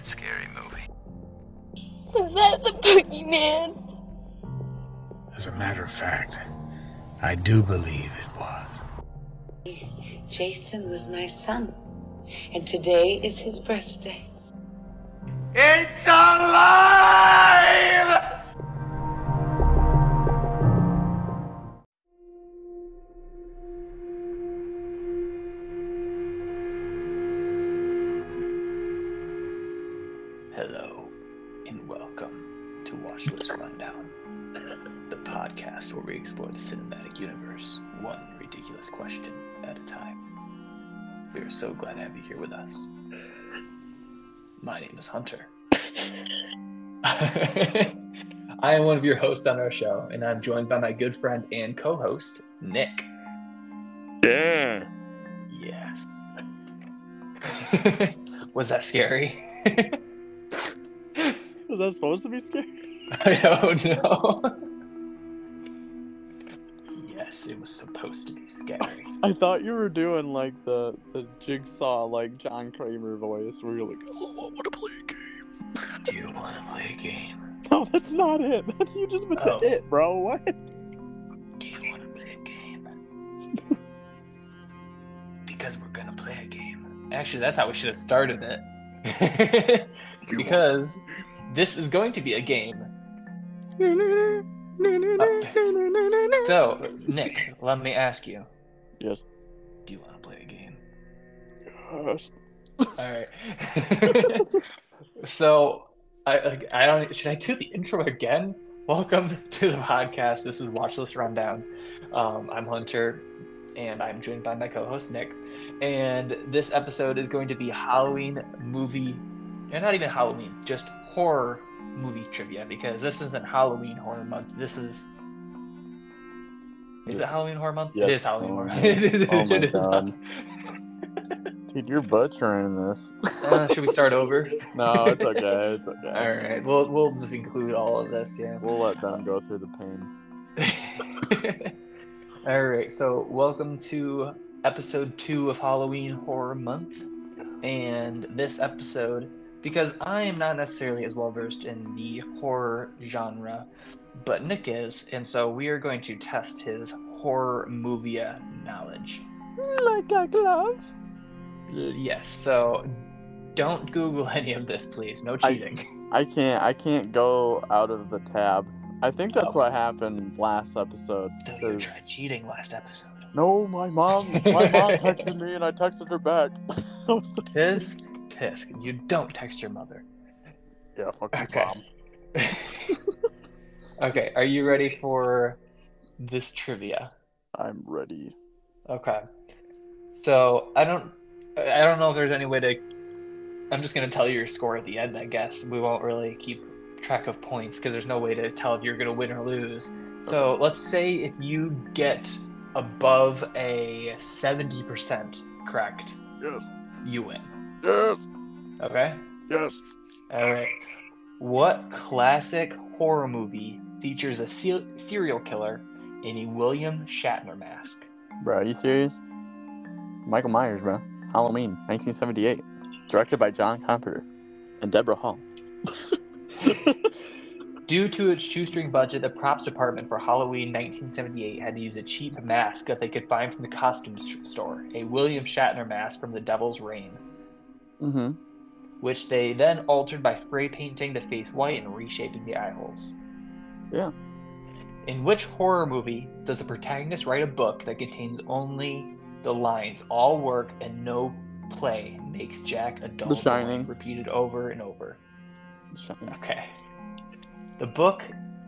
favorite scary movie? Was that the boogeyman? As a matter of fact, I do believe it was. Jason was my son, and today is his birthday. It's alive! We are so glad to have you here with us. My name is Hunter. I am one of your hosts on our show, and I'm joined by my good friend and co host, Nick. Yeah. Yes. Was that scary? Was that supposed to be scary? I don't know. Yes, it was supposed to be scary. I thought you were doing like the the jigsaw like John Kramer voice where you're like, oh, I want to play a game. Do you want to play a game? No, that's not it. That's you just went Oh. to it, bro. What? Do you want to play a game? because we're gonna play a game. Actually, that's how we should have started it. because this is going to be a game. So, Nick, let me ask you: Yes. Do you want to play a game? Yes. All right. so, I I don't. Should I do the intro again? Welcome to the podcast. This is Watchlist Rundown. Um, I'm Hunter, and I'm joined by my co-host Nick. And this episode is going to be Halloween movie, and not even Halloween, just horror movie trivia because this isn't Halloween horror month. This is. Is it Halloween horror month? Yes. It is Halloween Oh horror. my- It oh my is. Dude, you're butchering this. Uh, should we start over? No, it's okay. It's okay. All right, we'll we'll just include all of this, yeah. We'll let them go through the pain. all right, so welcome to episode two of Halloween Horror Month, and this episode, because I am not necessarily as well versed in the horror genre, but Nick is, and so we are going to test his horror movie knowledge. Like a glove. Yes, so don't Google any of this, please. No cheating. I can't. I can't go out of the tab. I think that's Oh. what happened last episode. So you tried cheating last episode. No, my mom. My mom texted me and I texted her back. I Tisk, tisk. You don't text your mother. yeah, fuck Okay. mom. okay, are you ready for this trivia? I'm ready. Okay. So I don't I don't know if there's any way to I'm just gonna tell you your score at the end, I guess. We won't really keep track of points because there's no way to tell if you're gonna win or lose. So let's say if you get above a 70% correct, Yes. you win. Yes. Okay? Yes. All right. What classic horror movie features a se- serial killer in a William Shatner mask? Bro, are you serious? Michael Myers, bro. Halloween, 1978. Directed by John Carpenter and Deborah Hall. Due to its shoestring budget, the props department for Halloween 1978 had to use a cheap mask that they could find from the costume store, a William Shatner mask from The Devil's Rain, Mm-hmm. which they then altered by spray painting the face white and reshaping the eye holes. Yeah. In which horror movie does the protagonist write a book that contains only the lines "All work and no play makes Jack a dull boy," The Shining. repeated over and over? Shining. Okay. The book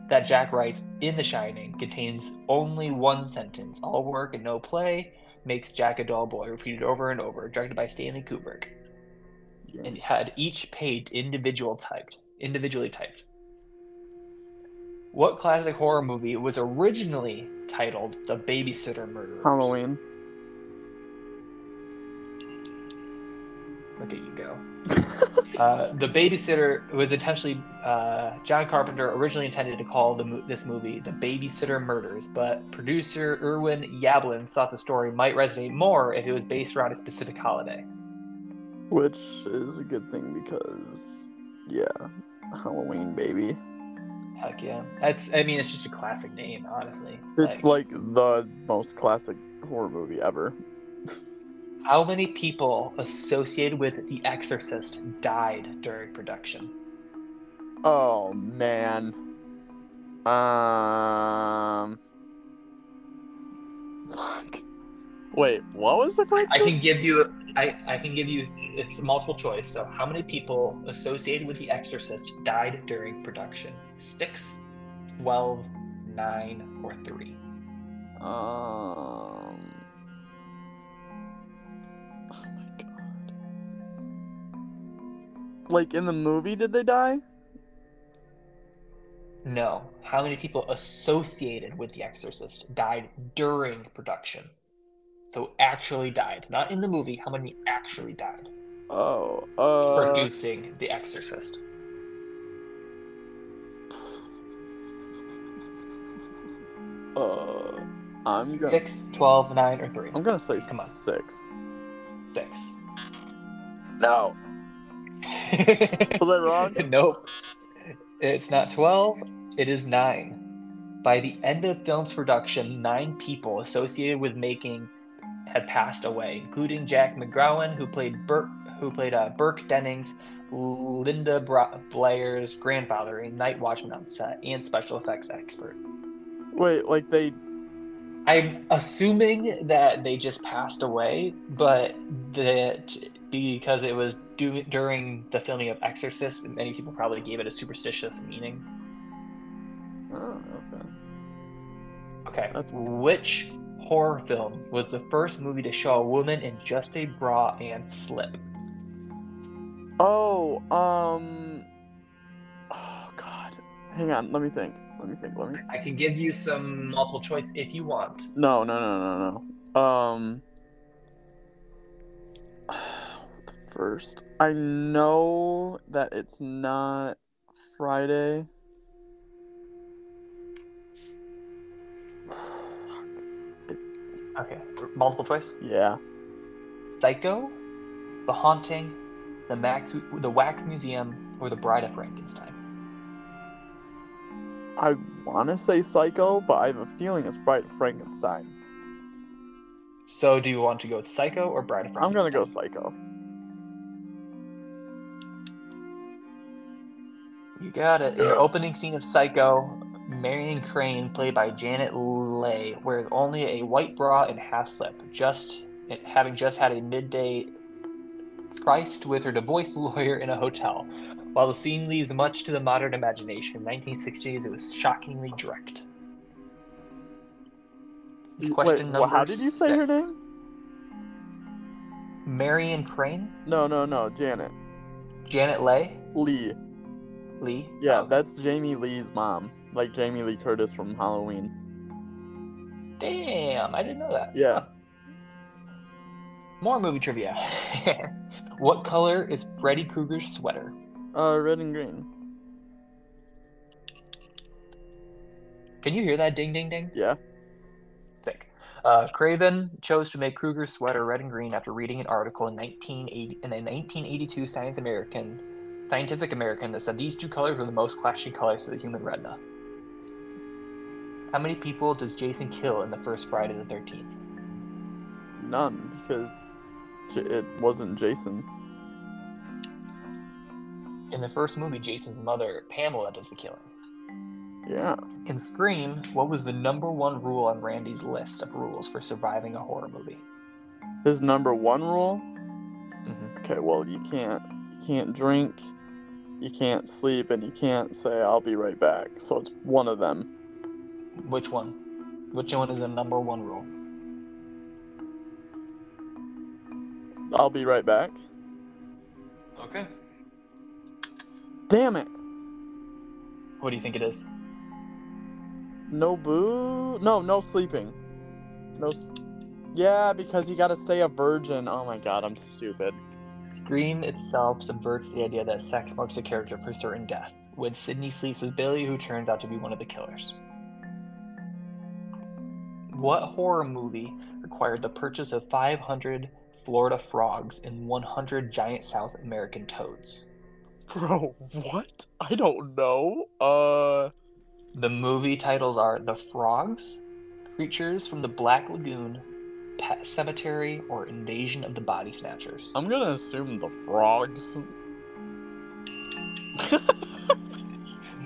that Jack writes in The Shining contains only one sentence All work and no play makes Jack a dull boy, repeated over and over, directed by Stanley Kubrick. And had each page individual typed, individually typed. What classic horror movie was originally titled The Babysitter Murderers? Halloween. Look at you go. Uh, the babysitter was intentionally uh, John Carpenter originally intended to call the, this movie "The Babysitter Murders," but producer Irwin Yablans thought the story might resonate more if it was based around a specific holiday. Which is a good thing because Yeah, Halloween, baby. Heck yeah. That's I mean it's just a classic name, honestly. It's like the most classic horror movie ever. how many people associated with The Exorcist died during production? Oh man. Um. Fuck. Wait, what was the question? I can give you I, I can give you it's multiple choice. So how many people associated with The Exorcist died during production? Six, twelve, nine, or 3? Um. Oh my god. Like in the movie, did they die? No. How many people associated with The Exorcist died during production? So actually died. Not in the movie, how many actually died Oh, uh. producing The Exorcist? Uh, I'm gonna. 6, 12, 9, or 3? I'm gonna say Come on. six. 6. No. Was I wrong? nope. It's not 12, it is 9. By the end of film's production, nine people associated with making had passed away, including Jack McGowan, who played Burke, who played uh, Burke Dennings, Linda Bra- Blair's grandfather, a night watchman on set, and special effects expert. Wait, like they. I'm assuming that they just passed away, but that because it was do- during the filming of Exorcist, many people probably gave it a superstitious meaning. Oh, okay. Okay. That's- Which horror film was the first movie to show a woman in just a bra and slip? Oh, um. Oh God. Hang on. Let me think. Let me think. Let me. I can give you some multiple choice if you want. No, no, no, no, no. Um. First. I know that it's not Friday. Okay. Multiple choice. Yeah. Psycho, The Haunting, The Max, The Wax Museum, or The Bride of Frankenstein. I want to say Psycho, but I have a feeling it's Bride of Frankenstein. So, do you want to go with Psycho or Bride of Frankenstein? I'm gonna go Psycho. You got it. In the opening scene of Psycho, Marion Crane, played by Janet Leigh, wears only a white bra and half slip, just having just had a midday tryst with her divorce lawyer in a hotel. While the scene leaves much to the modern imagination, in 1960s it was shockingly direct. Question wha- number how did you say her name? six. Marion Crane, No, no, no. Janet Janet Leigh, Lee. Lee. Yeah, Oh, that's Jamie Lee's mom, like Jamie Lee Curtis from Halloween. Damn, I didn't know that. Yeah. More movie trivia. what color is Freddy Krueger's sweater? Uh, red and green. Can you hear that ding ding ding? Yeah. Sick. Uh, Craven chose to make Krueger's sweater red and green after reading an article in 1980 in a 1982 Science American, Scientific American that said these two colors were the most clashing colors to the human retina. How many people does Jason kill in the first Friday the 13th? None, because it wasn't Jason. In the first movie, Jason's mother, Pamela, does the killing. Yeah. In Scream, what was the number one rule on Randy's list of rules for surviving a horror movie? His number one rule. hmm Okay, well you can't you can't drink, you can't sleep, and you can't say I'll be right back. So it's one of them. Which one? Which one is the number one rule? I'll be right back. Okay. Damn it! What do you think it is? No boo. No, no sleeping. No. Yeah, because you gotta stay a virgin. Oh my god, I'm stupid. Scream itself subverts the idea that sex marks a character for certain death, when Sidney sleeps with Billy, who turns out to be one of the killers. What horror movie required the purchase of 500 Florida frogs and 100 giant South American toads? Bro, what? I don't know. Uh, The movie titles are The Frogs, Creatures from the Black Lagoon, Pet Sematary, or Invasion of the Body Snatchers. I'm gonna assume the frogs.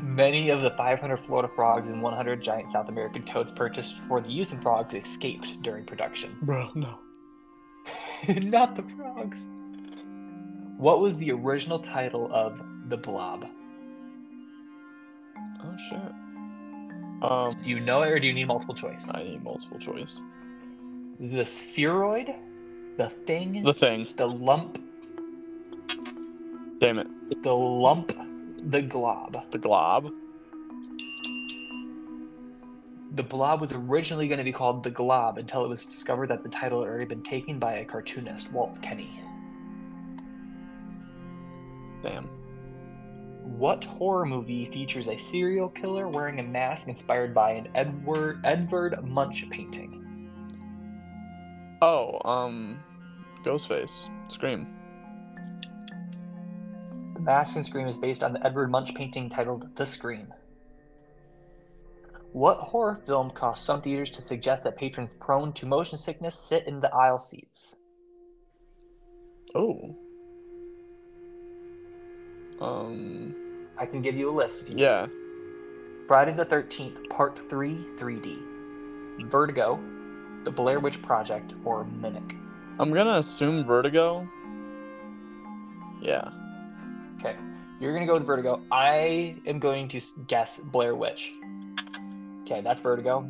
Many of the 500 Florida frogs and 100 giant South American toads purchased for the use in frogs escaped during production. Bro, no. Not the frogs. What was the original title of The Blob? Oh shit. Um, Do you know it or do you need multiple choice? I need multiple choice. The spheroid, the thing, The thing. the lump, Damn it. the lump, the glob. The glob. The blob was originally going to be called the glob until it was discovered that the title had already been taken by a cartoonist, Walt Kelly. Damn. What horror movie features a serial killer wearing a mask inspired by an Edward Edvard Munch painting? Oh, um, Ghostface. Scream. The mask in Scream is based on the Edward Munch painting titled The Scream. What horror film caused some theaters to suggest that patrons prone to motion sickness sit in the aisle seats? Oh. Um. I can give you a list if you Yeah. Friday the 13th, Part 3, 3D. Vertigo, The Blair Witch Project, or Mimic. I'm gonna assume Vertigo. Yeah. Okay, you're gonna go with Vertigo. I am going to guess Blair Witch. Okay, that's Vertigo.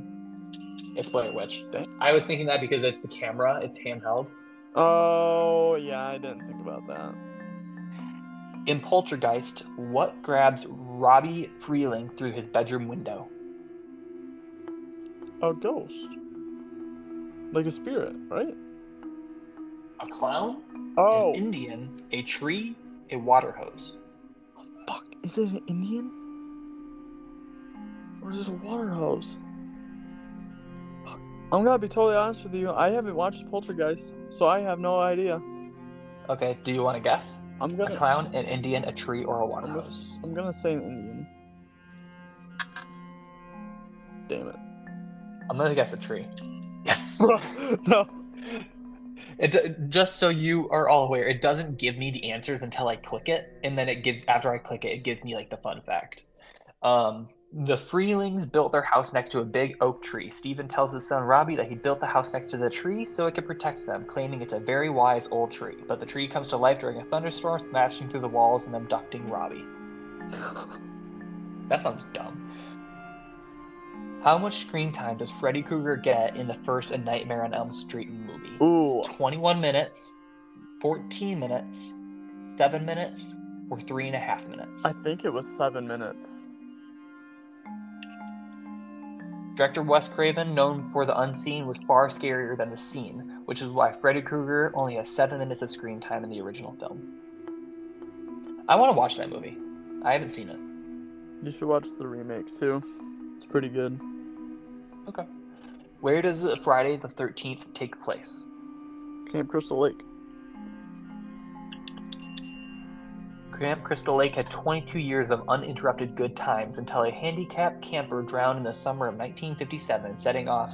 It's Blair Witch. I was thinking that because it's the camera, it's handheld. Oh, yeah. I didn't think about that. In Poltergeist, what grabs Robbie Freeling through his bedroom window? A ghost. Like a spirit, right? A clown? Oh, An Indian? A tree? A water hose? fuck. Is it an Indian? Or is it a water hose? Fuck. I'm gonna be totally honest with you. I haven't watched Poltergeist, so I have no idea. Okay, do you want to guess? I'm gonna. A clown, an Indian, a tree, or a water I'm hose? gonna, I'm gonna say an Indian. Damn it. I'm gonna guess a tree. Yes. Bro, no. It just so you are all aware, it doesn't give me the answers until I click it, and then it gives after I click it, it gives me like the fun fact. Um, the Freelings built their house next to a big oak tree. Stephen tells his son Robbie that he built the house next to the tree so it could protect them, claiming it's a very wise old tree. But the tree comes to life during a thunderstorm, smashing through the walls and abducting Robbie. That sounds dumb. How much screen time does Freddy Krueger get in the first A Nightmare on Elm Street movie? Ooh, 21 minutes, 14 minutes, 7 minutes, or 3.5 minutes. I think it was seven minutes. Director Wes Craven, known for The Unseen, was far scarier than The Scene, which is why Freddy Krueger only has 7 minutes of screen time in the original film. I want to watch that movie. I haven't seen it. You should watch the remake too. It's pretty good. Okay. Where does the Friday the 13th take place? Camp Crystal Lake. Camp Crystal Lake had 22 years of uninterrupted good times until a handicapped camper drowned in the summer of 1957, setting off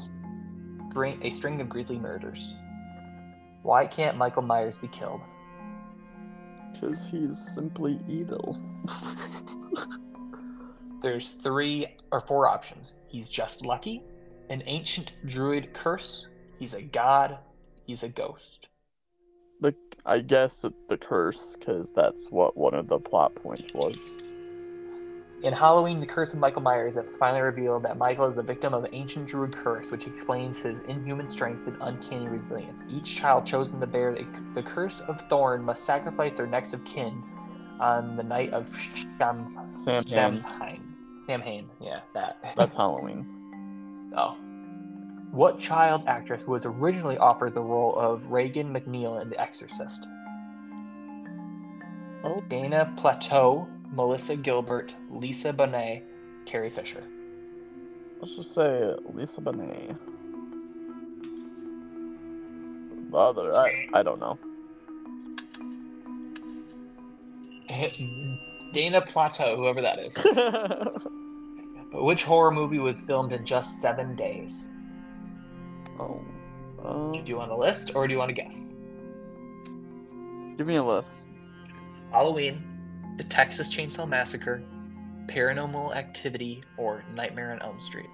a string of grisly murders. Why can't Michael Myers be killed? Because he's simply evil. There's three or four options. He's just lucky, an ancient druid curse, he's a god, he's a ghost. the I guess the, the curse, because that's what one of the plot points was. In Halloween, The Curse of Michael Myers, it's finally revealed that Michael is the victim of an ancient druid curse, which explains his inhuman strength and uncanny resilience. Each child chosen to bear the, curse of Thorn must sacrifice their next of kin on the night of Sham, Sam. Samhain. Samhain, yeah, that. That's Halloween. Oh. What child actress was originally offered the role of Reagan McNeil in The Exorcist? Oh, Dana Plato, Melissa Gilbert, Lisa Bonet, Carrie Fisher. let's just say Lisa Bonet. The other, I, I don't know. Dana Plato, whoever that is. Which horror movie was filmed in just seven days? oh. Um, Do you want a list or do you want to guess? give me a list. Halloween, The Texas Chainsaw Massacre, Paranormal Activity, or Nightmare on Elm Street?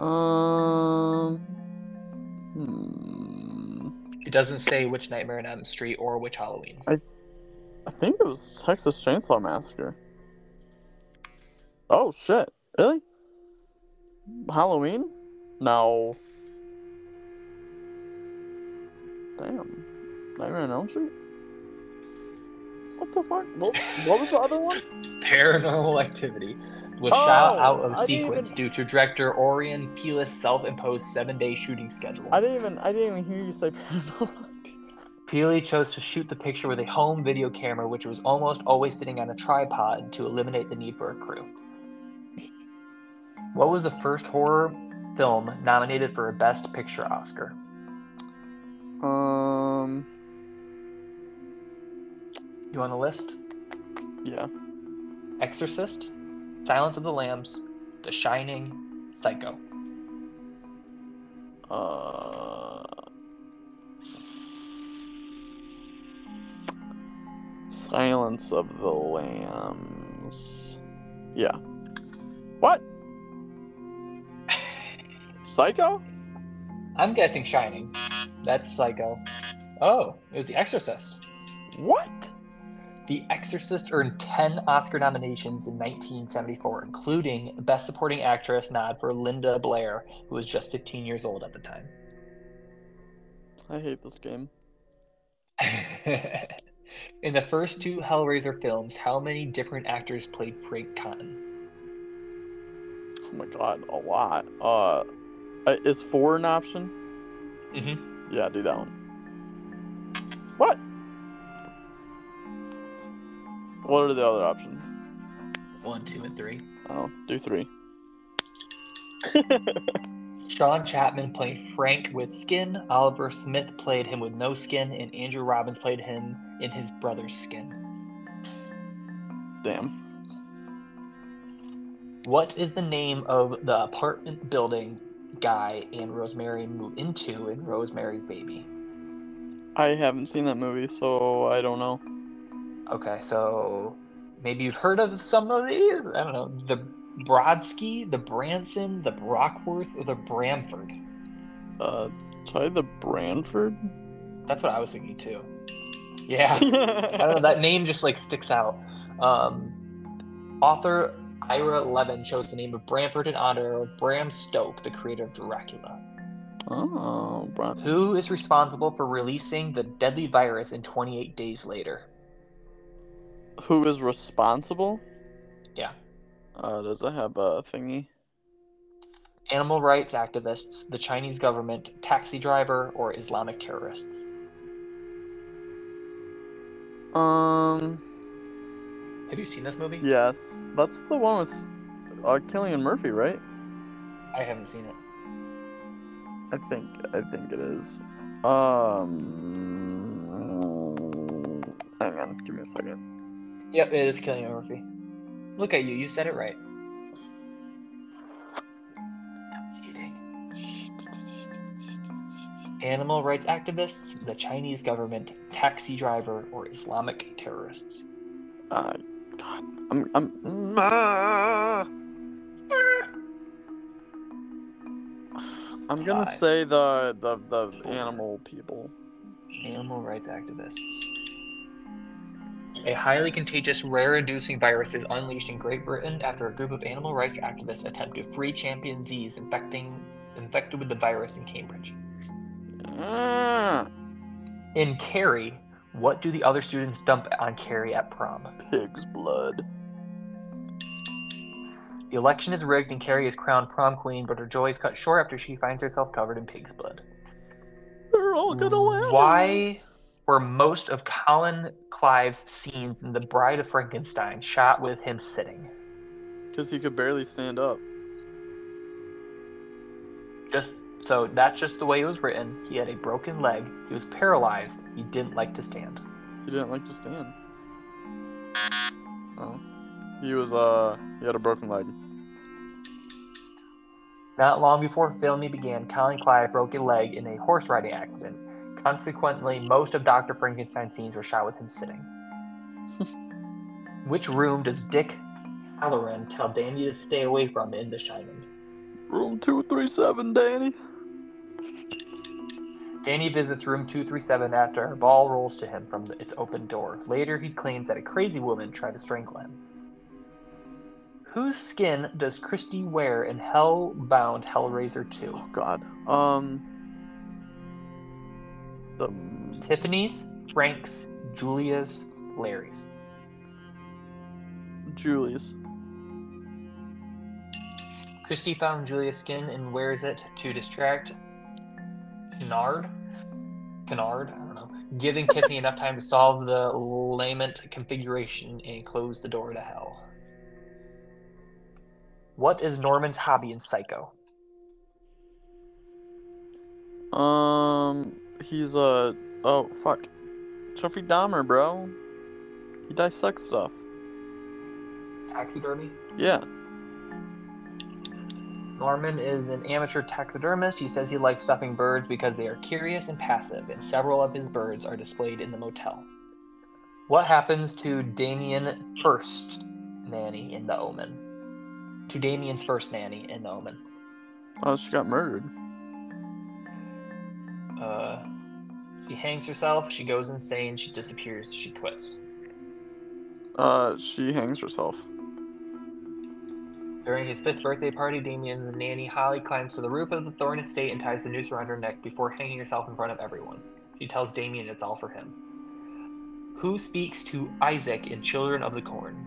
Um. Hmm. It doesn't say which Nightmare on Elm Street or which Halloween. I, I think it was Texas Chainsaw Massacre. Oh shit! Really? Halloween? No. Damn. Nightmare on Elm Street? What the fuck? What, what was the other one? Paranormal Activity was oh, shot Oh, out of I sequence even- due to director Oren Peli's self-imposed seven-day shooting schedule. I didn't even I didn't even hear you say paranormal. Peli chose to shoot the picture with a home video camera, which was almost always sitting on a tripod to eliminate the need for a crew. What was the first horror film nominated for a Best Picture Oscar? Um. You want a list? Yeah. Exorcist, Silence of the Lambs, The Shining, Psycho. Uh. Silence of the Lambs. Yeah. What? Psycho? I'm guessing Shining. That's Psycho. Oh, it was The Exorcist. What? The Exorcist earned 10 Oscar nominations in 1974, including Best Supporting Actress nod for Linda Blair, who was just 15 years old at the time. I hate this game. in the first two Hellraiser films, how many different actors played Frank Cotton? Oh my god, a lot. Uh, uh, is four an option? Mm-hmm. Yeah, do that one. What? What are the other options? One, two, and three. Oh, do three. Sean Chapman played Frank with skin, Oliver Smith played him with no skin, and Andrew Robbins played him in his brother's skin. Damn. What is the name of the apartment building Guy and Rosemary move into in Rosemary's Baby? I haven't seen that movie, so I don't know. Okay, so maybe you've heard of some of these. I don't know. The Brodsky, the Branson, the Brockworth, or the Bramford. Uh, try the Branford. That's what I was thinking too. Yeah. I don't know. That name just like sticks out. Um, author Ira Levin chose the name of Bramford in honor of Bram Stoke, the creator of Dracula. oh, Bran- Who is responsible for releasing the deadly virus in 28 days later? Who is responsible? Yeah. Uh, does it have a thingy? Animal rights activists, the Chinese government, taxi driver, or Islamic terrorists? Um, Have you seen this movie? yes, that's the one with uh, Cillian Murphy, right? I haven't seen it. I think I think it is. Um, hang on, give me a second. Yep, it is Cillian Murphy. Look at you, you said it right. I'm cheating. Animal rights activists, the Chinese government, taxi driver, or Islamic terrorists? Uh, God, I'm I'm. Ah! I'm gonna say the the the animal people. Animal rights activists. A highly contagious, rare-inducing virus is unleashed in Great Britain after a group of animal rights activists attempt to free chimpanzees infecting infected with the virus in Cambridge. Ah, In Carrie, what do the other students dump on Carrie at prom? pig's blood. The election is rigged and Carrie is crowned prom queen, but her joy is cut short after she finds herself covered in pig's blood. They're all gonna laugh. Why were most of Colin Clive's scenes in The Bride of Frankenstein shot with him sitting? Because he could barely stand up. Just so that's just the way it was written. He had a broken leg. He was paralyzed. He didn't like to stand. He didn't like to stand. Oh. He was uh he had a broken leg. Not long before filming began, Colin Clive broke a leg in a horse riding accident. Consequently, most of Dr. Frankenstein's scenes were shot with him sitting. Which room does Dick Hallorann tell Danny to stay away from in The Shining? Room two three seven, Danny. Danny visits room 237 after a ball rolls to him from its open door. Later, he claims that a crazy woman tried to strangle him. Whose skin does Christy wear in Hellbound Hellraiser 2? Oh God. Um. The Tiffany's, Frank's, Julia's, Larry's. Julius. Christy found Julia's skin and wears it to distract Kennard. Kennard, I don't know. Giving Tiffany enough time to solve the lament configuration and close the door to hell. What is Norman's hobby in Psycho? Um. He's a. Oh fuck. Jeffrey Dahmer, bro. He dissects stuff. Taxidermy? Yeah. Norman is an amateur taxidermist. He says he likes stuffing birds because they are curious and passive, and several of his birds are displayed in the motel. What happens to Damien first nanny in the Omen? To Damien's first nanny in the Omen. Oh, she got murdered. Uh, she hangs herself. She goes insane. She disappears. She quits. Uh, she hangs herself. During his fifth birthday party, Damien's nanny Holly climbs to the roof of the Thorn estate and ties the noose around her neck before hanging herself in front of everyone. She tells Damien it's all for him. Who speaks to Isaac in Children of the Corn?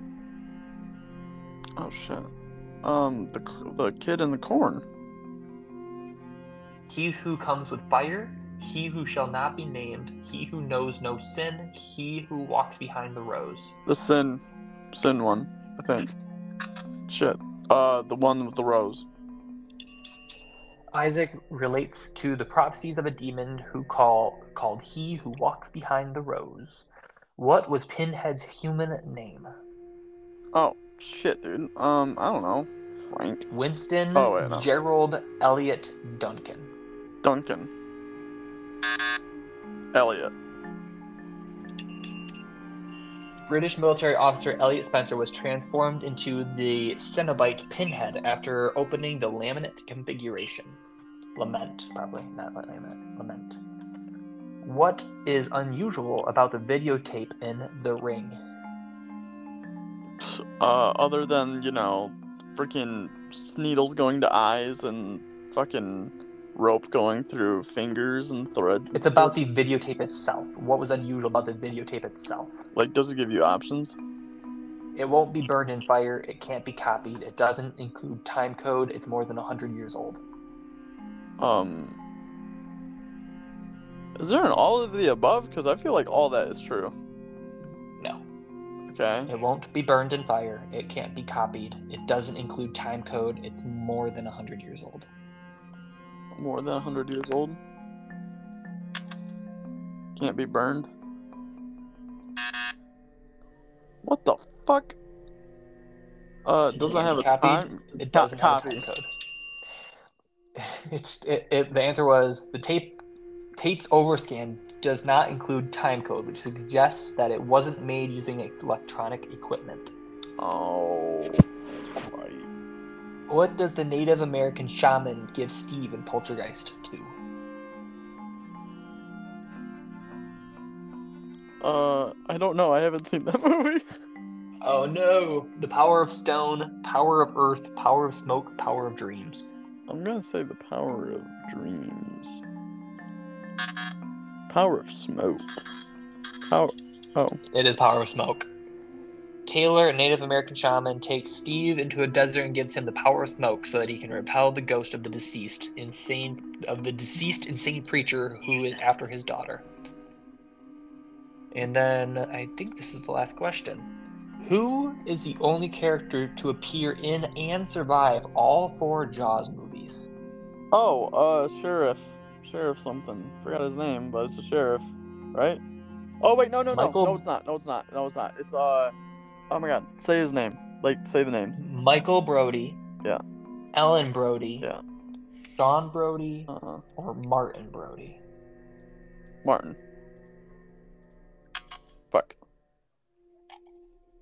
Oh shit. Um, the the kid in the corn. He who comes with fire, he who shall not be named, he who knows no sin, he who walks behind the rose. The sin, sin one, I think. Shit. Uh, the one with the rose. Isaac relates to the prophecies of a demon who call called he who walks behind the rose. What was Pinhead's human name? Oh shit, dude. Um, I don't know. Frank Winston Oh, wait, no. Gerald Elliot Duncan. Duncan. Elliot. British military officer Elliot Spencer was transformed into the Cenobite Pinhead after opening the laminate configuration. Lament, probably, not laminate. Lament. What is unusual about the videotape in The Ring? Uh, other than you know, freaking needles going to eyes and fucking rope going through fingers and threads. It's about the videotape itself. What was unusual about the videotape itself? Like. Does it give you options? It won't be burned in fire. It can't be copied. It doesn't include time code. It's more than 100 years old. Um. Is there an all of the above? Because I feel like all that is true. No. Okay. It won't be burned in fire. It can't be copied. It doesn't include time code. It's more than 100 years old. More than 100 years old. Can't be burned. What the fuck? Uh, doesn't have a copied. time. It doesn't have a time code. It's it, it, the answer was the tape tape's overscan does not include time code, which suggests that it wasn't made using electronic equipment. Oh, right. What does the Native American shaman give Steve in Poltergeist 2? Uh, I don't know. I haven't seen that movie. Oh no! The power of stone, power of earth, power of smoke, power of dreams. I'm gonna say the power of dreams. Power of smoke. Power. Oh. It is power of smoke. Taylor, a Native American shaman, takes Steve into a desert and gives him the power of smoke so that he can repel the ghost of the deceased insane of the deceased insane preacher who is after his daughter. And then I think this is the last question. Who is the only character to appear in and survive all four Jaws movies? Oh, uh, sheriff, sheriff something. Forgot his name, but it's a sheriff, right? Oh wait, no, no, no, Michael- no, it's not. No, it's not. No, it's not. It's uh, Oh my god. Say his name. Like, say the names. Michael Brody. Yeah. Ellen Brody. Yeah. Sean Brody Uh-huh. or Martin Brody. Martin.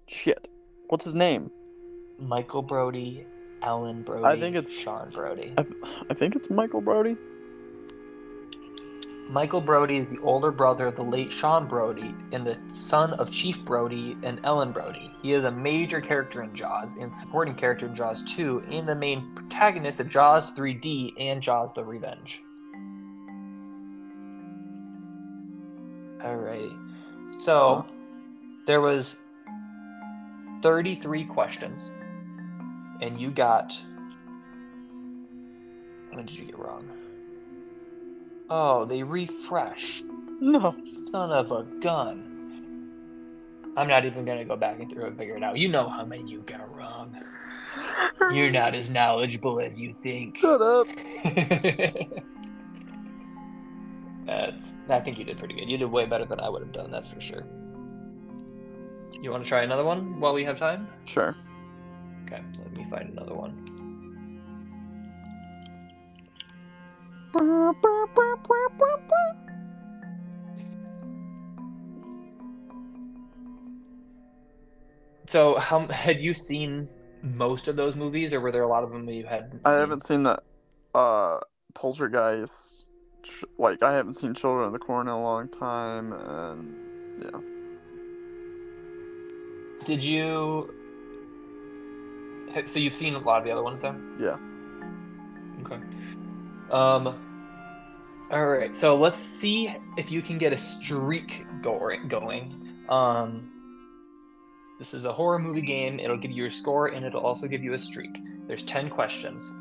Shit. What's his name? Michael Brody, Alan Brody. I think it's- Sean Brody. I, I think it's Michael Brody. Michael Brody is the older brother of the late Sean Brody and the son of Chief Brody and Ellen Brody. He is a major character in Jaws and supporting character in Jaws 2 and the main protagonist of Jaws 3D and Jaws the Revenge. Alrighty. So there was 33 questions and you got how many did you get wrong? Oh, they refresh. No. Son of a gun. I'm not even gonna go back and through and figure it out. You know how many you got wrong. You're not as knowledgeable as you think. Shut up. that's I think you did pretty good. You did way better than I would have done, that's for sure. You wanna try another one while we have time? Sure. Okay, let me find another one. So, how had you seen most of those movies, or were there a lot of them that you hadn't? I seen? haven't seen that uh Poltergeist. Like I haven't seen Children of the Corn in a long time, and yeah. Did you? So you've seen a lot of the other ones, then? Yeah. Okay. Um. All right. So let's see if you can get a streak going. Going. Um. This is a horror movie game. It'll give you your score, and it'll also give you a streak. There's ten questions.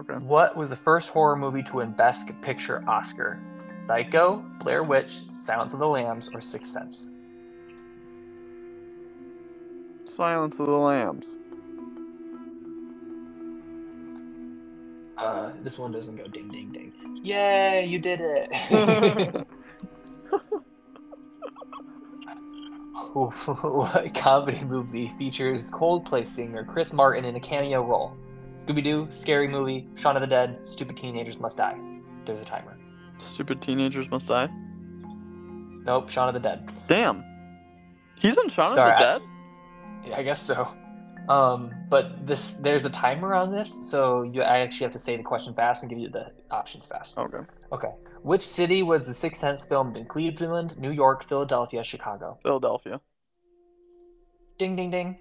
Okay. What was the first horror movie to win Best Picture Oscar? Psycho, Blair Witch, Sounds of the Lambs, or Sixth Sense? Silence of the Lambs. Uh, this one doesn't go ding ding ding. Yay, you did it! what comedy movie features Coldplay singer Chris Martin in a cameo role? Scooby Doo, Scary Movie, Shaun of the Dead, Stupid Teenagers Must Die. There's a timer. Stupid teenagers must die. Nope, Shaun of the Dead. Damn. He's in Shaun Sorry, of the I- Dead. I guess so. Um, but this there's a timer on this, so you I actually have to say the question fast and give you the options fast. Okay. Okay. Which city was the Sixth Sense filmed in? Cleveland, New York, Philadelphia, Chicago. Philadelphia. Ding ding ding.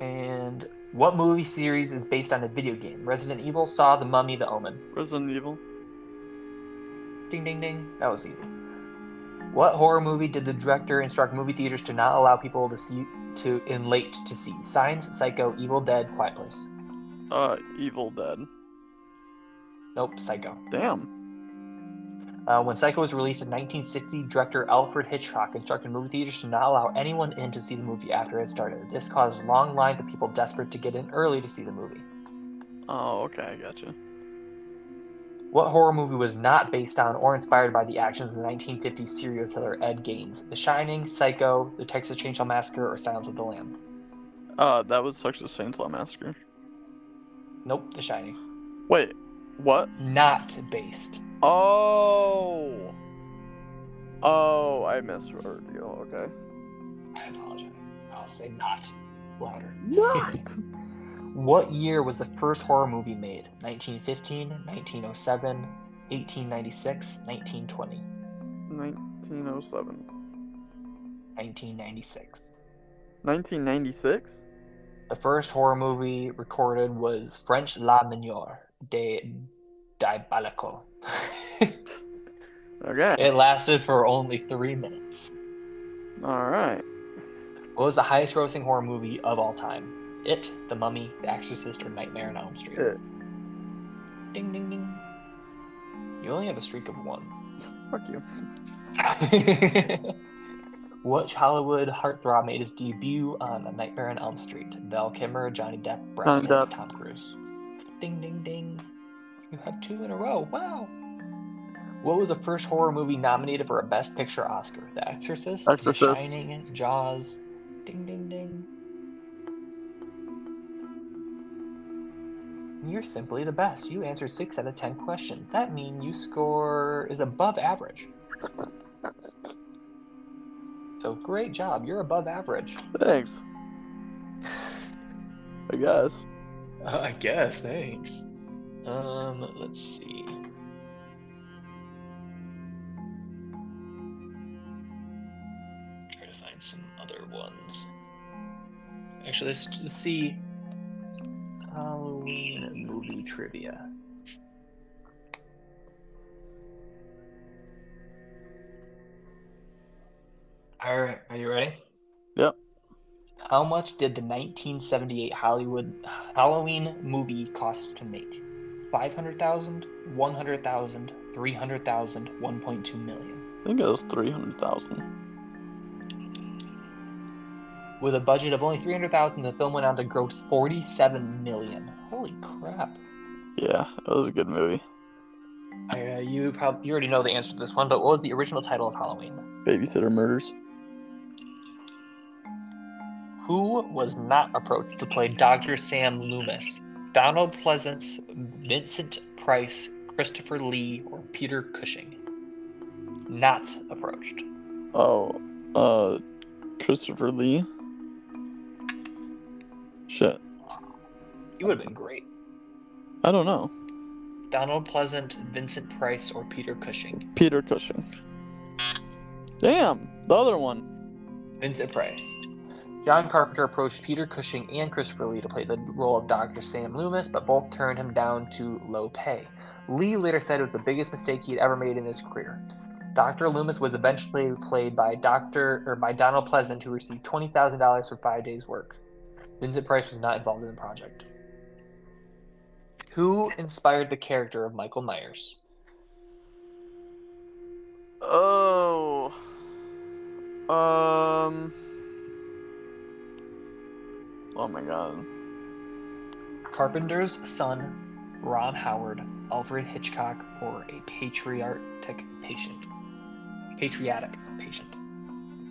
And what movie series is based on a video game? Resident Evil, Saw, The Mummy, The Omen. Resident Evil. Ding ding ding. That was easy. What horror movie did the director instruct movie theaters to not allow people to see to in late to see? Signs, Psycho, Evil Dead, Quiet Place. Uh, Evil Dead. Nope, Psycho. Damn. Uh, when Psycho was released in 1960, director Alfred Hitchcock instructed movie theaters to not allow anyone in to see the movie after it started. This caused long lines of people desperate to get in early to see the movie. Oh, okay, I gotcha. What horror movie was not based on or inspired by the actions of the 1950s serial killer Ed Gaines? The Shining, Psycho, The Texas Chainsaw Massacre, or Silence of the Lamb? Uh, that was Texas Chainsaw Massacre. Nope, The Shining. Wait, what? Not based. Oh. Oh, I misheard you. Okay. I apologize. I'll say not louder. Not. What year was the first horror movie made? 1915, 1907, 1896, 1920, 1907. 1996. 1996? The first horror movie recorded was French La Meunière de Diabolico. Okay. it lasted for only three minutes. Alright. What was the highest grossing horror movie of all time? It, The Mummy, The Exorcist, or Nightmare on Elm Street? It. Ding ding ding. You only have a streak of one. Fuck you. Which Hollywood heartthrob made his debut on A Nightmare on Elm Street? Val Kilmer, Johnny Depp, Brad Pitt, Depp. Tom Cruise. Ding ding ding. You have two in a row. Wow. What was the first horror movie nominated for a Best Picture Oscar? The Exorcist, The Exorcist. Shining, Jaws. Ding ding ding. You're simply the best. You answered six out of ten questions. That means you score is above average. So great job. You're above average. Thanks. I guess. Uh, I guess. Thanks. Um, let's see. Try to find some other ones. Actually, let's, let's see. Halloween movie trivia. All right, are you ready? Yep. How much did the 1978 Hollywood Halloween movie cost to make? 500,000, 100,000, 300,000, 1.2 million. I think it was 300,000. With a budget of only 300,000, the film went on to gross 47 million. Holy crap. Yeah, that was a good movie. Uh, you probably you already know the answer to this one, but what was the original title of Halloween? Babysitter Murders. Who was not approached to play Dr. Sam Loomis? Donald Pleasence, Vincent Price, Christopher Lee, or Peter Cushing? Not approached. Oh, uh, Christopher Lee. Shit. You would have been great. I don't know. Donald Pleasence, Vincent Price, or Peter Cushing? Peter Cushing. Damn, the other one. Vincent Price. John Carpenter approached Peter Cushing and Christopher Lee to play the role of Dr. Sam Loomis, but both turned him down to low pay. Lee later said it was the biggest mistake he had ever made in his career. Dr. Loomis was eventually played by Dr. or by Donald Pleasence, who received twenty thousand dollars for five days' work. Vincent Price was not involved in the project. Who inspired the character of Michael Myers? Oh. Um. Oh my god. Carpenter's son, Ron Howard, Alfred Hitchcock, or a patriotic patient? Patriotic patient.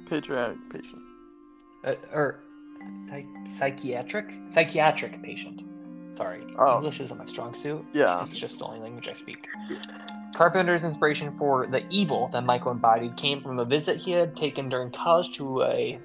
Patriotic patient. Uh, or psych- psychiatric? Psychiatric patient. Sorry. Oh. English isn't my strong suit. Yeah. It's just the only language I speak. Carpenter's inspiration for the evil that Michael embodied came from a visit he had taken during college to a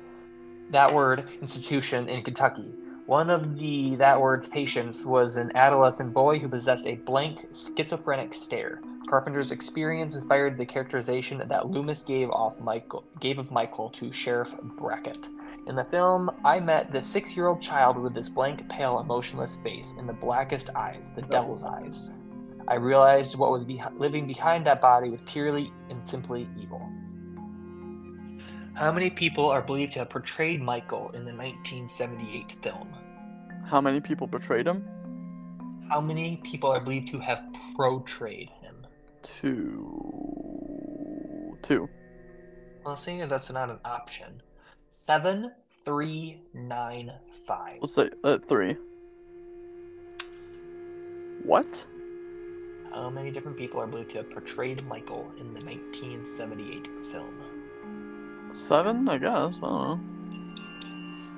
that word institution in Kentucky. One of the that word's patients was an adolescent boy who possessed a blank schizophrenic stare. Carpenter's experience inspired the characterization that Loomis gave off Michael gave of Michael to Sheriff Brackett. In the film, I met the six-year-old child with this blank, pale, emotionless face and the blackest eyes, the oh. devil's eyes. I realized what was behi- living behind that body was purely and simply evil. How many people are believed to have portrayed Michael in the 1978 film? How many people portrayed him? How many people are believed to have portrayed him? Two. Two. Well, seeing as that's not an option, seven, three, nine, five. Let's say uh, three. What? How many different people are believed to have portrayed Michael in the 1978 film? Seven, I guess. I don't know.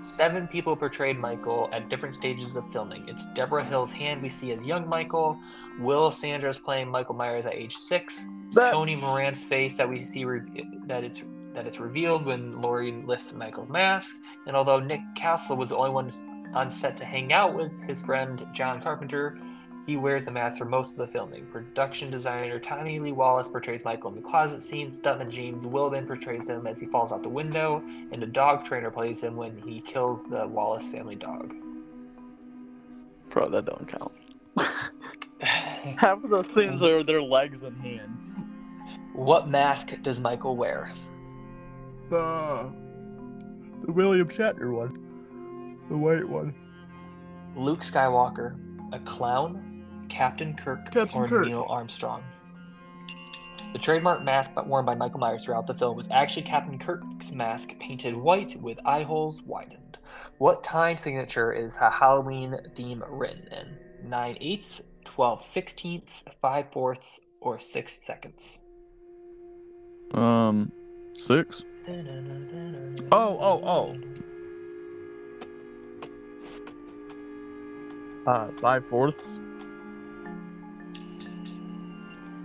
Seven people portrayed Michael at different stages of filming. It's Debra Hill's hand we see as young Michael, Will Sanders playing Michael Myers at age six, That- Tony Moran's face that we see re- that it's that it's revealed when Laurie lifts Michael's mask, and although Nick Castle was the only one on set to hang out with his friend John Carpenter, he wears the mask for most of the filming. Production designer Tommy Lee Wallace portrays Michael in the closet scene. Stuntman James Wilden portrays him as he falls out the window, and a dog trainer plays him when he kills the Wallace family dog. Bro, that don't count. Half of those scenes are their legs and hands. what mask does Michael wear? The the William Shatner one, the white one. Luke Skywalker, a clown, Captain Kirk, Captain or Kirk. Neil Armstrong. The trademark mask worn by Michael Myers throughout the film was actually Captain Kirk's mask painted white with eye holes widened. What time signature is a Halloween theme written in? 9 eighths, 12 sixteenths, 5 fourths, or 6 seconds? Um, six. Oh, oh, oh. Uh, five fourths.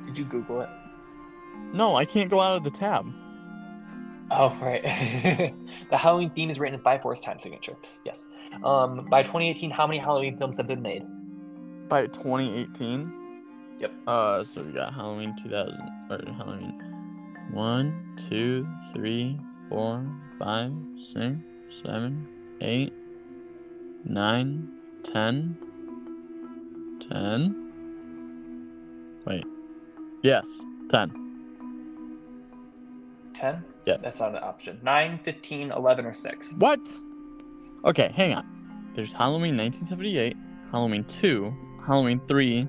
Did you Google it? No, I can't go out of the tab. Oh, right. the Halloween theme is written in five fourths time signature. Yes. Um, by 2018, how many Halloween films have been made? By 2018. Yep. Uh, so we got Halloween 2000 or Halloween one, two, three, four, five, six, seven, eight, nine, ten, ten. Wait. Yes, ten. 10? Yes. That's not an option. 9, 15, 11, or 6. What? Okay, hang on. There's Halloween 1978, Halloween 2, Halloween 3,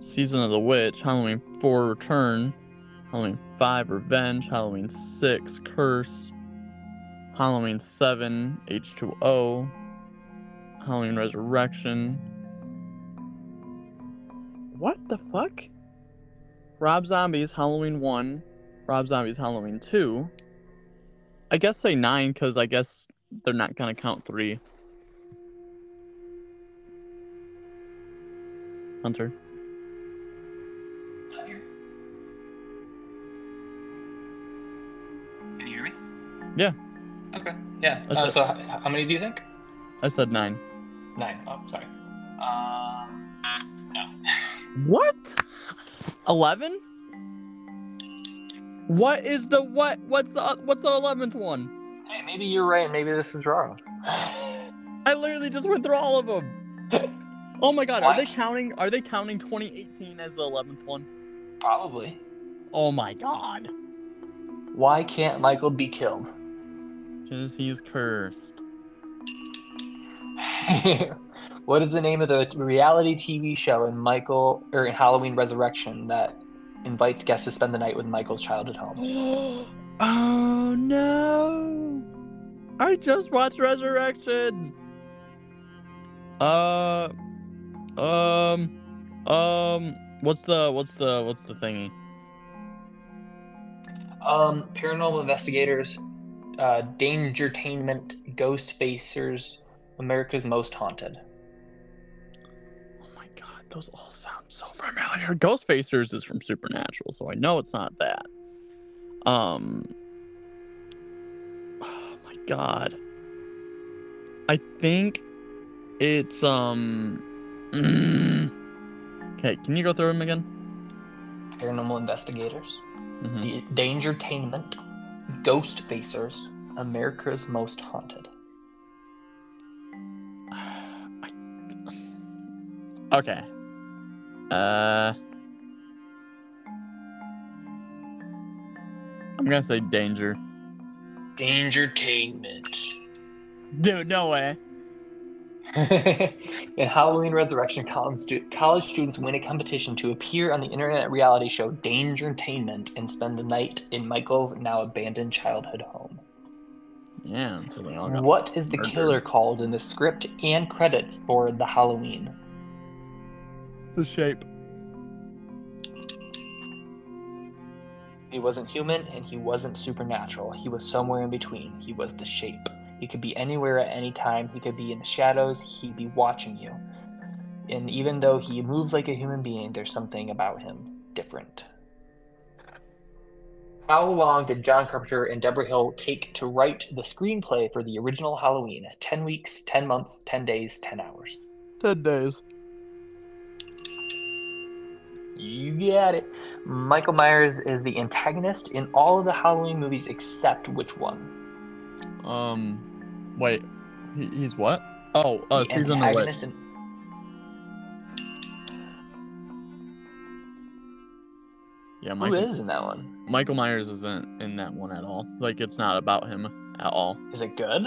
Season of the Witch, Halloween 4 Return, Halloween 5 Revenge, Halloween 6 Curse, Halloween 7 H2O, Halloween Resurrection. What the fuck? Rob Zombie's Halloween 1, Rob Zombie's Halloween 2. I guess say 9 because I guess they're not going to count 3. Hunter. Yeah. Okay. Yeah. Uh, so, h- how many do you think? I said 9. Nine. Oh, sorry. Um, no. What? 11? What is the what? What's the what's the 11th one? hey, maybe you're right. Maybe this is wrong. I literally just went through all of them. Oh my god, are they counting are they counting 2018 as the 11th one? Probably. Oh my god. Why can't Michael be killed? He's cursed. what is the name of the reality TV show in Michael or in Halloween Resurrection that invites guests to spend the night with Michael's childhood home? oh no. I just watched Resurrection. Uh um um what's the what's the what's the thingy? Um, paranormal investigators, uh, Dangertainment, Ghost Facers, America's Most Haunted. Oh my god, those all sound so familiar. Ghostfacers is from Supernatural, so I know it's not that. Um Oh my god. I think it's um mm. Okay, can you go through them again? Paranormal investigators, Mhm. D- Dangertainment, Ghost Facers, America's Most Haunted. Okay. Uh I'm gonna say danger. Dangertainment. Dude, no way. In Halloween Resurrection, college, stu- college students win a competition to appear on the internet reality show Dangertainment and spend the night in Michael's now abandoned childhood home. Yeah, until they all got What is the murdered. killer called in the script and credits for the Halloween? the shape. He wasn't human and he wasn't supernatural. He was somewhere in between. He was the shape. He could be anywhere at any time. He could be in the shadows. He'd be watching you. And even though he moves like a human being, there's something about him different. How long did John Carpenter and Debra Hill take to write the screenplay for the original Halloween? 10 weeks, 10 months, 10 days, 10 hours. Ten days. You got it. Michael Myers is the antagonist in all of the Halloween movies except which one? Um, wait, he, he's what? Oh, uh, The season of witch. antagonist in Yeah, Michael. is in that one? Michael Myers isn't in that one at all. Like, it's not about him at all. Is it good?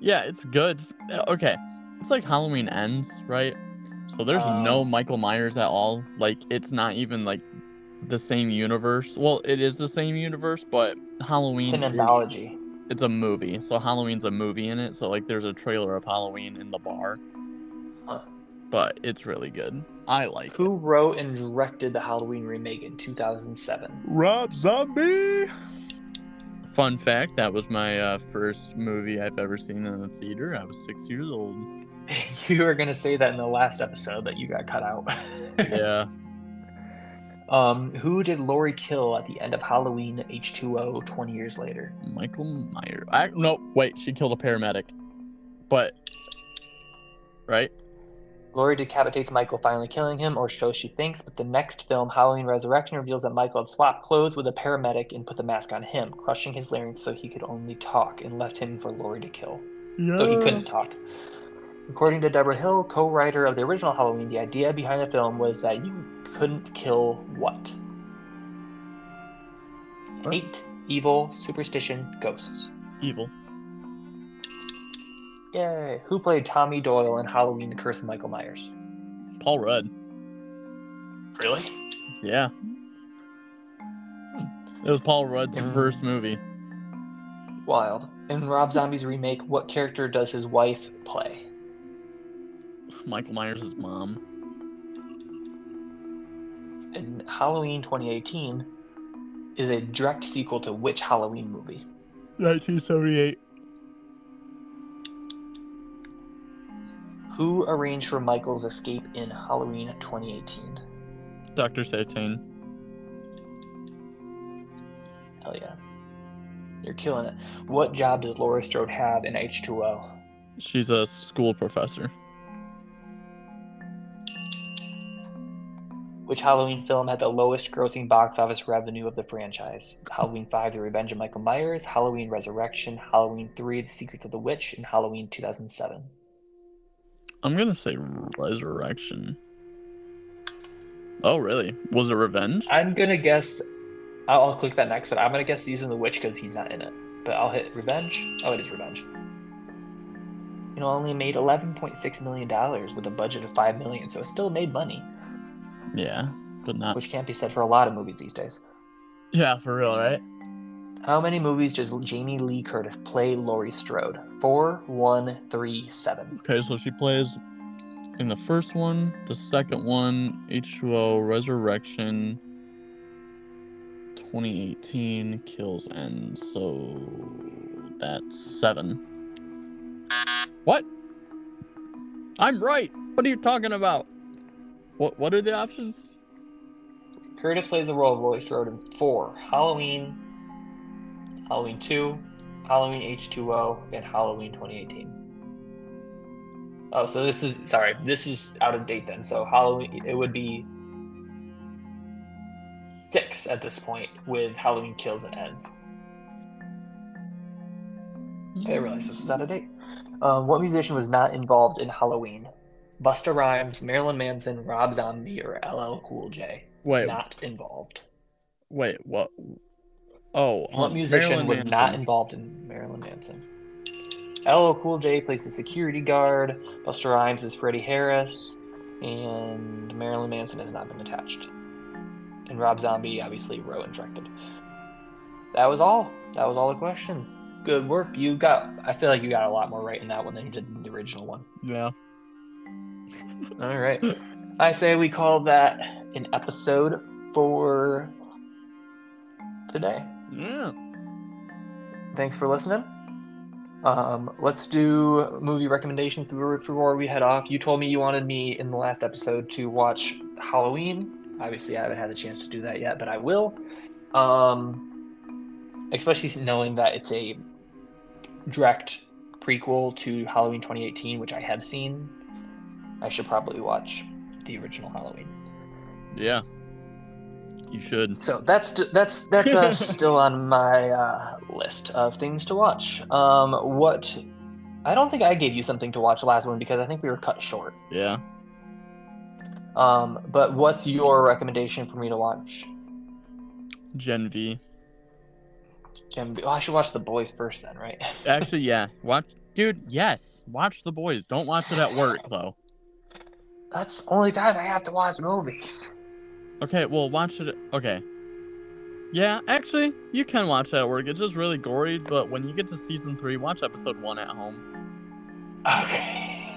Yeah, it's good. Okay, it's like Halloween ends, right? So there's no Oh. Michael Myers at all. Like, it's not even like the same universe. Well, it is the same universe, but Halloween. It's an anthology. It's a movie, so Halloween's a movie in it. So like, there's a trailer of Halloween in the bar. Huh. but it's really good. I like it. Who wrote and directed the Halloween remake in 2007? Rob Zombie. Fun fact: that was my uh, first movie I've ever seen in the theater. I was six years old. you were gonna say that in the last episode that you got cut out. Yeah. Um, who did Laurie kill at the end of Halloween H2O 20 years later? Michael Myers. I no wait. She killed a paramedic, but right. Laurie decapitates Michael, finally killing him, or so she thinks, but the next film, Halloween Resurrection, reveals that Michael had swapped clothes with a paramedic and put the mask on him, crushing his larynx so he could only talk, and left him for Laurie to kill. Yeah. So he couldn't talk. According to Debra Hill, co writer of the original Halloween, the idea behind the film was that you couldn't kill what? What? Hate, evil, superstition, ghosts. Evil. Yay. Who played Tommy Doyle in Halloween The Curse of Michael Myers? Paul Rudd. Really? Yeah. It was Paul Rudd's Mm. first movie. Wild. In Rob Zombie's remake, what character does his wife play? Michael Myers' mom. In Halloween 2018 is a direct sequel to which Halloween movie? 1978. Who arranged for Michael's escape in Halloween 2018? Dr. Sartain. Hell yeah. You're killing it. What job does Laura Strode have in H2O? She's a school professor. Which Halloween film had the lowest grossing box office revenue of the franchise? Halloween 5 The Revenge of Michael Myers, Halloween Resurrection, Halloween 3 The Secrets of the Witch, and Halloween 2007. I'm gonna say Resurrection. Oh, really? Was it Revenge? I'm gonna guess. I'll, I'll click that next, but I'm gonna guess Season of the Witch because he's not in it. But I'll hit Revenge. Oh, it is Revenge. You know, only made 11.6 million dollars with a budget of 5 million, so it still made money, Yeah, but not. which can't be said for a lot of movies these days. Yeah, for real, right? How many movies does Jamie Lee Curtis play Laurie Strode? Four, one, three, seven. Okay, so she plays in the first one, the second one, H2O, Resurrection, 2018, Kills End. So that's seven. What? I'm right. What are you talking about? What What are the options? Curtis plays the role of Laurie Strode in four: Halloween, Halloween Two, Halloween H2O, and Halloween 2018. Oh, so this is sorry, this is out of date then. So Halloween, it would be six at this point with Halloween Kills and Ends. I didn't realize this was out of date. Um, what musician was not involved in Halloween? Busta Rhymes, Marilyn Manson, Rob Zombie, or LL Cool J? Wait, Not involved. wait, what? Oh, What um, musician Marilyn was not involved in Marilyn Manson? LL Cool J plays the security guard. Busta Rhymes is Freddie Harris, and Marilyn Manson has not been attached. And Rob Zombie obviously wrote and directed. That was all. That was all the question. Good work. You got. I feel like you got a lot more right in that one than you did in the original one. Yeah. All right. I say we call that an episode for today. Yeah. Thanks for listening. Um, let's do movie recommendations before we head off. You told me you wanted me in the last episode to watch Halloween. Obviously, I haven't had the chance to do that yet, but I will. Um, especially knowing that it's a direct prequel to Halloween 2018, which I have seen. I should probably watch the original Halloween. Yeah. You should. So that's that's that's uh, still on my uh, list of things to watch. Um, what? I don't think I gave you something to watch last one because I think we were cut short. Yeah. Um, but what's your recommendation for me to watch? Gen V. Jim, oh, I should watch The Boys first, then, right? Actually, yeah. Watch, dude. Yes. Watch the boys. Don't watch it at work though. That's the only time I have to watch movies. Okay. Well, watch it. Okay. Yeah. Actually, you can watch that at work. It's just really gory. But when you get to season three, watch episode one at home. Okay.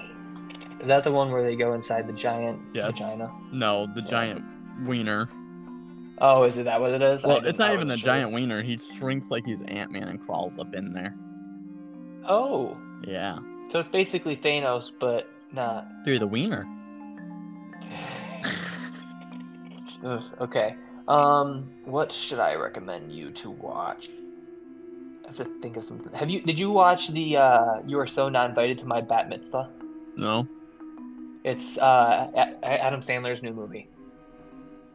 Is that the one where they go inside the giant Yes. vagina? No, the giant wiener. Oh, is it that what it is? Well, it's not even a actually. giant wiener. He shrinks like he's Ant Man and crawls up in there. Oh, Yeah. so it's basically Thanos, but not. Through the wiener. Ugh, okay. Um, what should I recommend you to watch? I have to think of something. Have you? Did you watch the? uh You are so not invited to my bat mitzvah. No. It's uh A- Adam Sandler's new movie.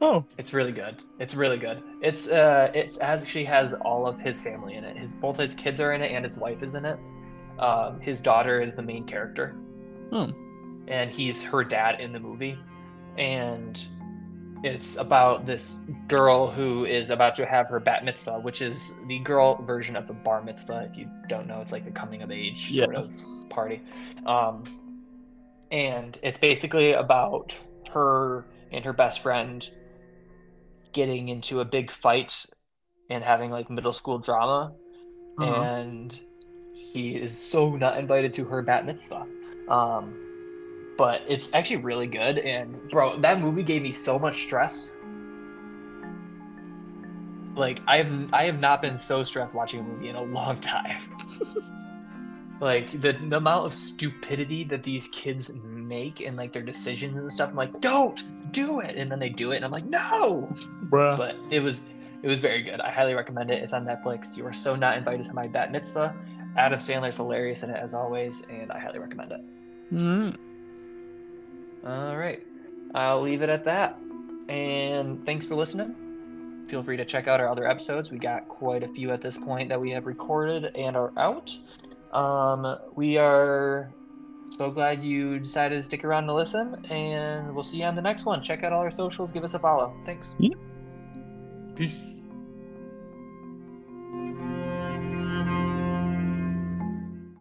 Oh. It's really good. It's really good. It's uh it's actually has all of his family in it. His both his kids are in it and his wife is in it. Um, his daughter is the main character. Oh. and he's her dad in the movie and it's about this girl who is about to have her bat mitzvah which is the girl version of the bar mitzvah if you don't know it's like the coming of age Yeah. sort of party um, and it's basically about her and her best friend getting into a big fight and having like middle school drama Uh-huh. and he is so not invited to her bat mitzvah. Um, but it's actually really good, and bro, that movie gave me so much stress. Like I have I have not been so stressed watching a movie in a long time. like the, the amount of stupidity that these kids make and like their decisions and stuff. I'm like, don't do it, and then they do it, and I'm like, no Bruh. but it was it was very good. I highly recommend it. It's on Netflix. You are so not invited to my bat mitzvah. Adam Sandler's hilarious in it as always, and I highly recommend it. Mm. All right. I'll leave it at that. And thanks for listening. Feel free to check out our other episodes. We got quite a few at this point that we have recorded and are out. Um, we are so glad you decided to stick around to listen, and we'll see you on the next one. Check out all our socials. Give us a follow. Thanks. Yeah. Peace.